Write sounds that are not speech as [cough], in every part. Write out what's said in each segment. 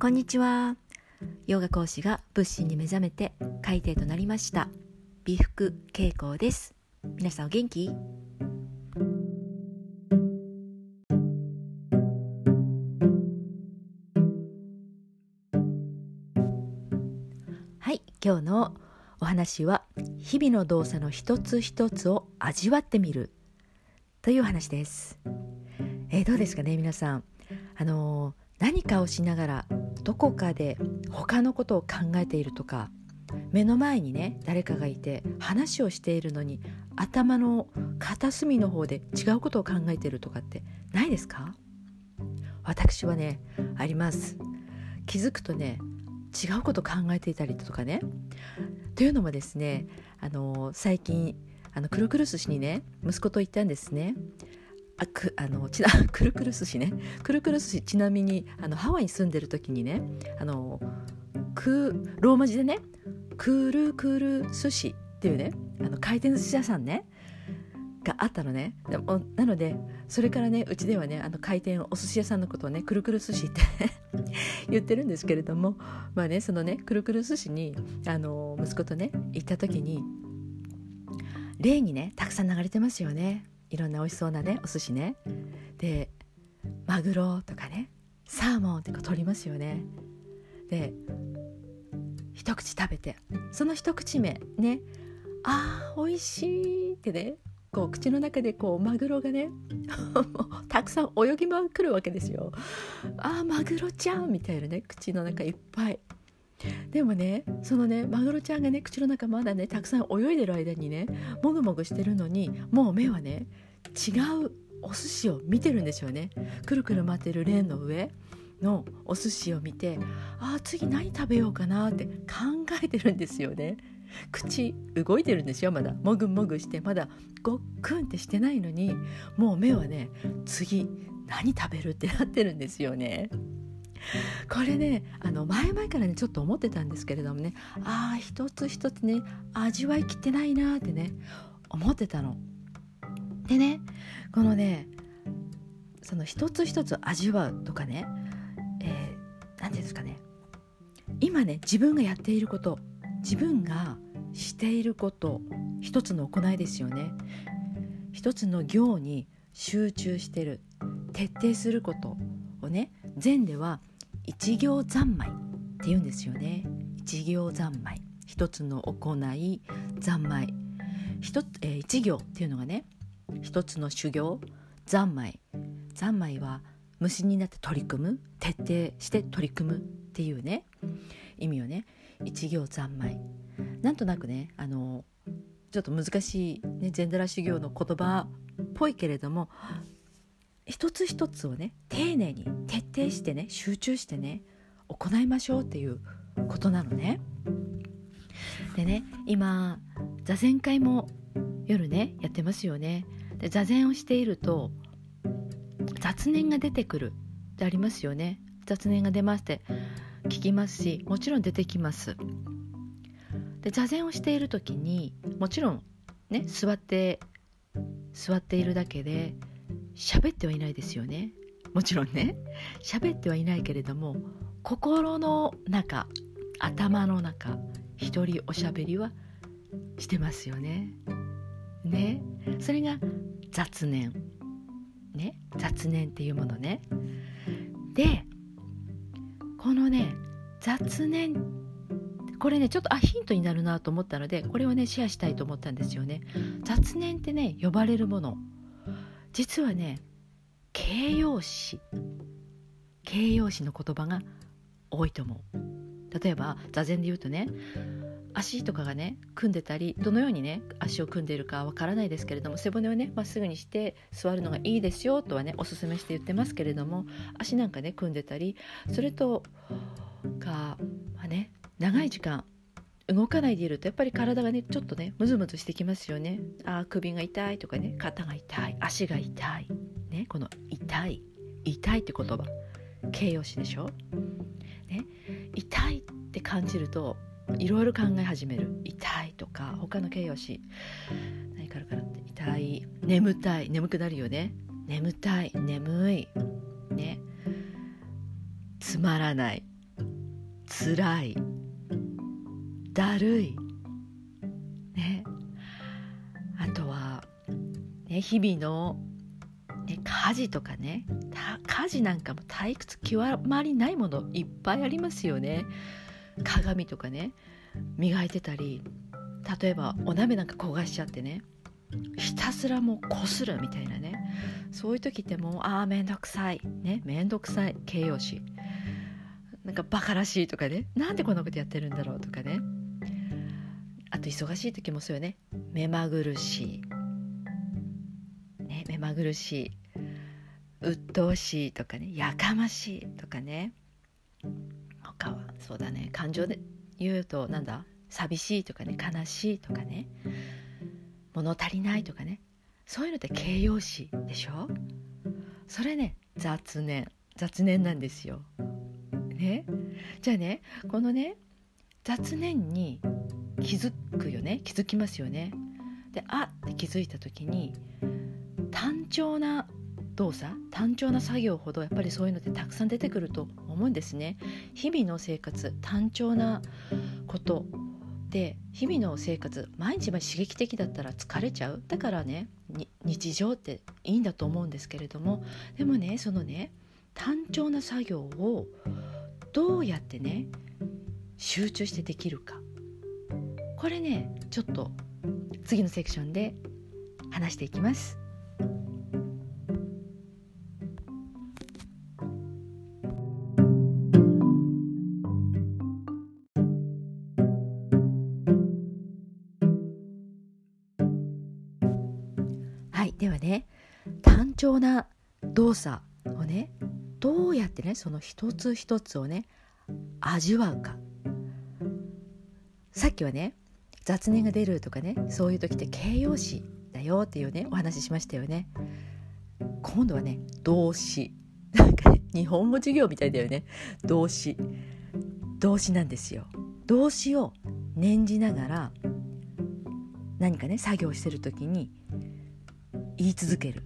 こんにちは。ヨガ講師が仏心に目覚めて海底となりました。美福恵子です。皆さんお元気？はい今日のお話は日々の動作の一つ一つを味わってみるという話です。えー、どうですかね皆さん。あのー、何かをしながらどこかで他のことを考えているとか目の前にね誰かがいて話をしているのに頭の片隅の方で違うことを考えているとかってないですか？私はねあります。気づくとね違うこと考えていたりとかね。というのもですねあの最近あのくるくる寿司にね息子と行ったんですね。あくあのちな [laughs] くるくる寿司ね。くるくる寿司ちなみにあのハワイに住んでる時にねあのくローマ字でねくるくる寿司っていうねあの回転寿司屋さんねがあったのね。でもなのでそれからねうちではねあの回転お寿司屋さんのことをねくるくる寿司って [laughs] 言ってるんですけれどもまあねそのねくるくる寿司にあの息子とね行った時に例にねたくさん流れてますよね。いろんな美味しそうなねお寿司ねでマグロとかねサーモンってこう取りますよねで一口食べてその一口目ねあー美味しいってねこう口の中でこうマグロがね [laughs] たくさん泳ぎ回るわけですよ。あーマグロちゃんみたいなね口の中いっぱい。でもねそのねマグロちゃんがね口の中まだねたくさん泳いでる間にねもぐもぐしてるのにもう目はね違うお寿司を見てるんですよね。くるくる回ってるレーンの上のお寿司を見てああ次何食べようかなって考えてるんですよね。口動いてるんですよまだ。もぐもぐしてまだごっくんってしてないのにもう目はね次何食べるってなってるんですよね。[laughs] これねあの前々からねちょっと思ってたんですけれどもねああ一つ一つね味わいきってないなってね思ってたの。でねこのねその一つ一つ味わうとかね何、えー、て言うんですかね今ね自分がやっていること自分がしていること一つの行いですよね一つの行に集中してる徹底することをね禅では一行三昧って言うんですよね。一行三昧。一つの行い三昧。一,、えー、一行っていうのがね一つの修行三昧。三昧は無心になって取り組む徹底して取り組むっていうね意味をね。一行三昧。なんとなくねあのちょっと難しい、ね、禅寺修行の言葉っぽいけれども一つ一つをね丁寧に徹底してね集中してね行いましょうっていうことなのね。でね今座禅会も夜ねやってますよね。で座禅をしていると雑念が出てくるってありますよね。雑念が出まして聞きますしもちろん出てきますで座禅をしている時にもちろんね座って座っているだけで喋ってはいないですよね。もちろんね。喋ってはいないけれども心の中頭の中一人おしゃべりはしてますよね。ね。それが雑念。ね。雑念っていうものね。でこのね雑念これねちょっとあヒントになるなと思ったのでこれをねシェアしたいと思ったんですよね。雑念ってね呼ばれるもの。実はね形容詞形容詞の言葉が多いと思う。例えば座禅で言うとね足とかがね組んでたりどのようにね足を組んでいるかわからないですけれども背骨をねまっすぐにして座るのがいいですよとはねおすすめして言ってますけれども足なんかね組んでたりそれとか、まあね、長い時間動かないでいるとやっぱり体がねちょっとねムズムズしてきますよね。あ首が痛いとかね肩が痛い足が痛い。ねこの痛い痛いって言葉。形容詞でしょ、ね、痛いって感じるといろいろ考え始める。痛いとか他の形容詞。何かあるかなって。痛い眠たい。眠くなるよね。眠たい眠い。ね。つまらない。辛いだるい。ね。あとは、ね、日々の、ね、家事とかね家事なんかも退屈極まりないものいっぱいありますよね。鏡とかね磨いてたり例えばお鍋なんか焦がしちゃってねひたすらもうこするみたいなね。そういう時ってもうああ面倒くさい。ね面倒くさい形容詞。なんかバカらしいとかね。なんでこんなことやってるんだろうとかね。あと忙しい時もそうよね。目まぐるしい、ね、目まぐるしい。鬱陶しいとかね。やかましいとかね。他はそうだね。感情で言うとなんだ？寂しいとかね。悲しいとかね。物足りないとかね。そういうのって形容詞でしょ？それね雑念。雑念なんですよ。ね？じゃあねこのね雑念に気づくよね気づきますよね。であって気づいた時に単調な動作単調な作業ほどやっぱりそういうのってたくさん出てくると思うんですね。日々の生活単調なことで日々の生活毎日毎日刺激的だったら疲れちゃうだからね日常っていいんだと思うんですけれどもでもねそのね単調な作業をどうやってね集中してできるかこれねちょっと次のセクションで話していきます。ではね単調な動作をねどうやってねその一つ一つをね味わうかさっきはね雑念が出るとかねそういう時って形容詞だよっていうねお話ししましたよね。今度はね動詞。なんか、ね、日本語授業みたいだよね。動詞。動詞なんですよ。動詞を念じながら何かね作業してる時に言い続ける。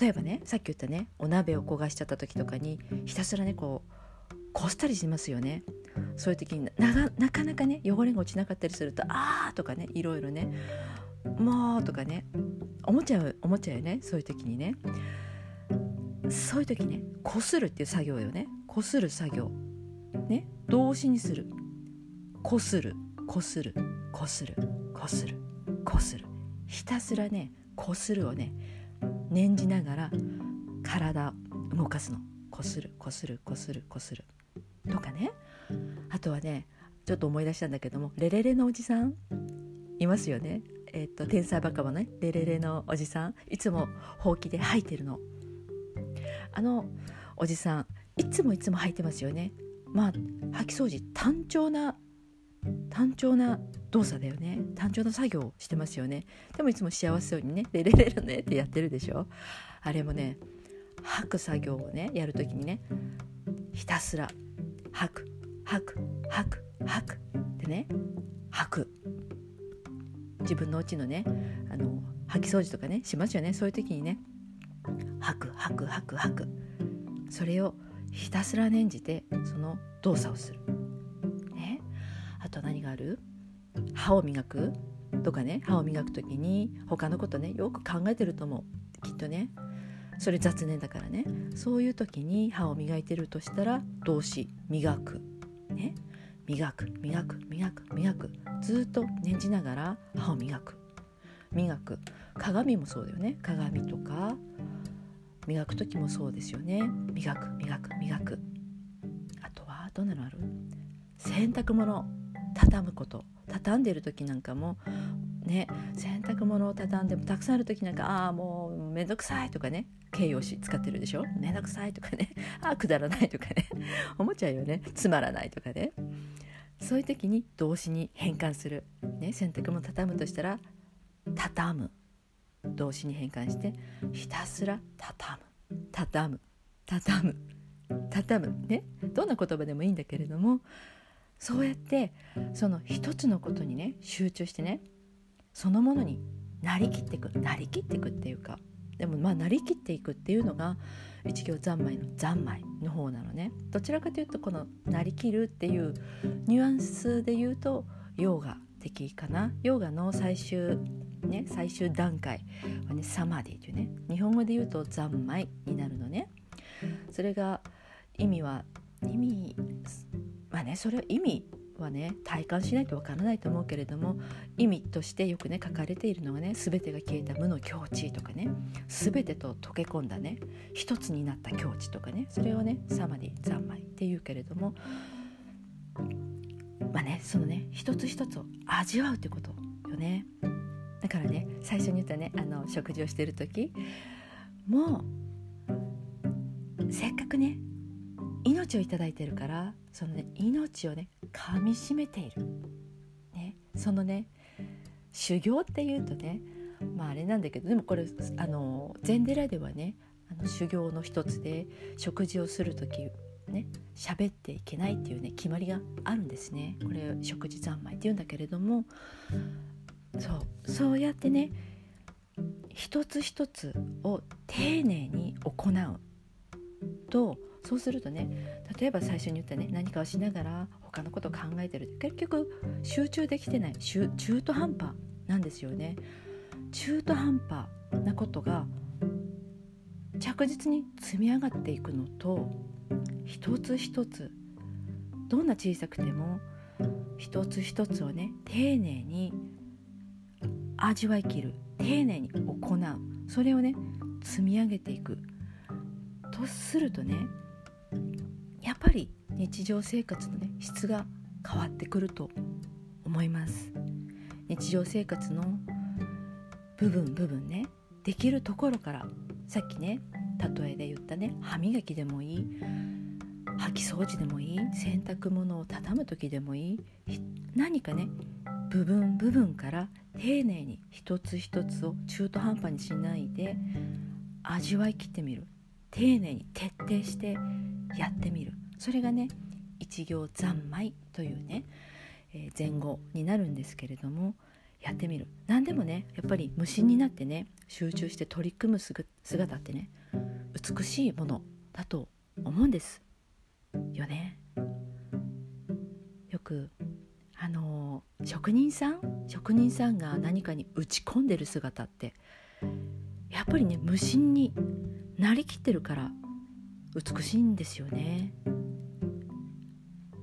例えばねさっき言ったねお鍋を焦がしちゃった時とかにひたすらねこうこすったりしますよね。そういう時にななかなかね汚れが落ちなかったりすると「あー」とかねいろいろね「もう」とかね思っちゃう思っちゃうよねそういう時にね。そういう時ねこするっていう作業よね。こする作業。ね動詞にする。こするこするこするこするこする。ひたすらねこするをね念じながら体動かすの。こするこするこするこする。とかね。あとはねちょっと思い出したんだけどもレレレのおじさん？いますよね。えっ、と天才バカはね。レレレのおじさん。いつもほうきで吐いてるの。あのおじさんいつもいつも吐いてますよね。まあ掃き掃除単調な単調な動作だよね。単調な作業をしてますよね。でもいつも幸せそうにね「レレレレね」ってやってるでしょ。あれもね吐く作業をねやる時にねひたすら吐く吐く吐く吐くってね。吐く。自分のうちのねあの吐き掃除とかねしますよね。そういう時にね。吐く吐く吐く吐く。それをひたすら念じてその動作をする。ね、あと何がある？歯を磨くとかね。歯を磨く時に他のことねよく考えてると思う。きっとね。それ雑念だからね。そういう時に歯を磨いてるとしたら動詞磨く。ね？磨く磨く磨く磨く。ずっと念じながら歯を磨く。磨く。鏡もそうだよね。鏡とか。磨く時もそうですよね。磨く磨く磨く。あとはどんなのある？洗濯物。畳むこと。畳んでる時なんかもね洗濯物を畳んでもたくさんある時なんかああもうめんどくさいとかね形容詞使ってるでしょ？めんどくさいとかね。[laughs] ああくだらないとかね。[laughs] 思っちゃうよね。つまらないとかね。そういう時に動詞に変換する、ね、洗濯物畳むとしたら畳む。動詞に変換してひたすら畳む。畳む。畳む。畳む。ね。どんな言葉でもいいんだけれどもそうやってその一つのことにね集中してねそのものになりきっていくなりきっていくっていうかでもまあなりきっていくっていうのが一行三昧の三昧の方なのね。どちらかというとこの「なりきる」っていうニュアンスで言うとヨーガ的かな。ヨーガの最終ね最終段階はねサマディというね。日本語で言うと三昧になるのね。それが意味は意味まあねそれは意味はね体感しないとわからないと思うけれども意味としてよくね書かれているのがね全てが消えた無の境地とかね全てと溶け込んだね一つになった境地とかねそれをねサマディ三昧っていうけれどもまあねそのね一つ一つを味わうってことよね。だからね最初に言ったねあの食事をしてる時もうせっかくね命を頂いてるからそのね命をね噛みしめている、ね、そのね修行っていうとねまああれなんだけどでもこれあの禅寺ではねあの修行の一つで食事をする時ね喋っていけないっていうね決まりがあるんですね。これ食事三昧っていうんだけれどもそう。そうやってね一つ一つを丁寧に行うとそうするとね例えば最初に言ったね何かをしながら他のことを考えてる結局集中できてない中途半端なんですよね中途半端なことが着実に積み上がっていくのと一つ一つどんな小さくても一つ一つをね丁寧に味わいきる。丁寧に行う。それをね積み上げていく。とするとねやっぱり日常生活のね質が変わってくると思います日常生活の部分部分ねできるところからさっきね例えで言ったね歯磨きでもいい掃き掃除でもいい洗濯物を畳む時でもいい何かね部分部分から丁寧に一つ一つを中途半端にしないで味わいきってみる。丁寧に徹底してやってみる。それがね一行三昧というね、えー、前後になるんですけれどもやってみる。何でもねやっぱり無心になってね集中して取り組む姿ってね美しいものだと思うんですよね。よくあのー、職人さん職人さんが何かに打ち込んでる姿ってやっぱりね無心になりきってるから美しいんですよね。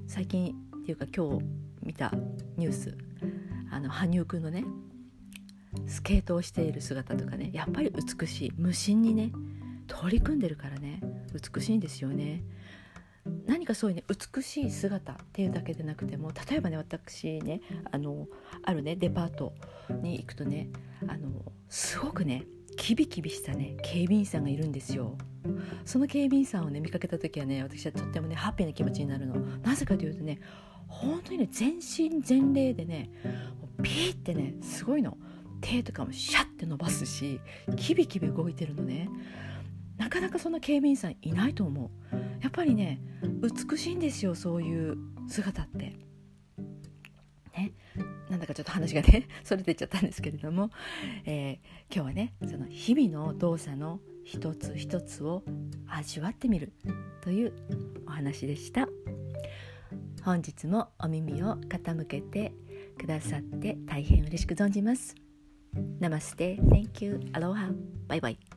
最近っていうか今日見たニュース。あの羽生くんのねスケートをしている姿とかね。やっぱり美しい。無心にね取り組んでるからね。美しいんですよね。何かそういうね美しい姿っていうだけでなくても例えばね私ねあのあるねデパートに行くとねあのすごくねキビキビしたね警備員さんがいるんですよ。その警備員さんをね見かけた時はね私はとってもねハッピーな気持ちになるの。なぜかというとね本当にね全身全霊でねピーってねすごいの。手とかもシャッて伸ばすしキビキビ動いてるのね。なかなかそんな警備員さんいないと思う。やっぱりね美しいんですよそういう姿って。ね。なんだかちょっと話がね [laughs] それてっちゃったんですけれども、えー、今日はねその日々の動作の一つ一つを味わってみるというお話でした。本日もお耳を傾けてくださって大変嬉しく存じます。Namaste, thank you, aloha, bye bye.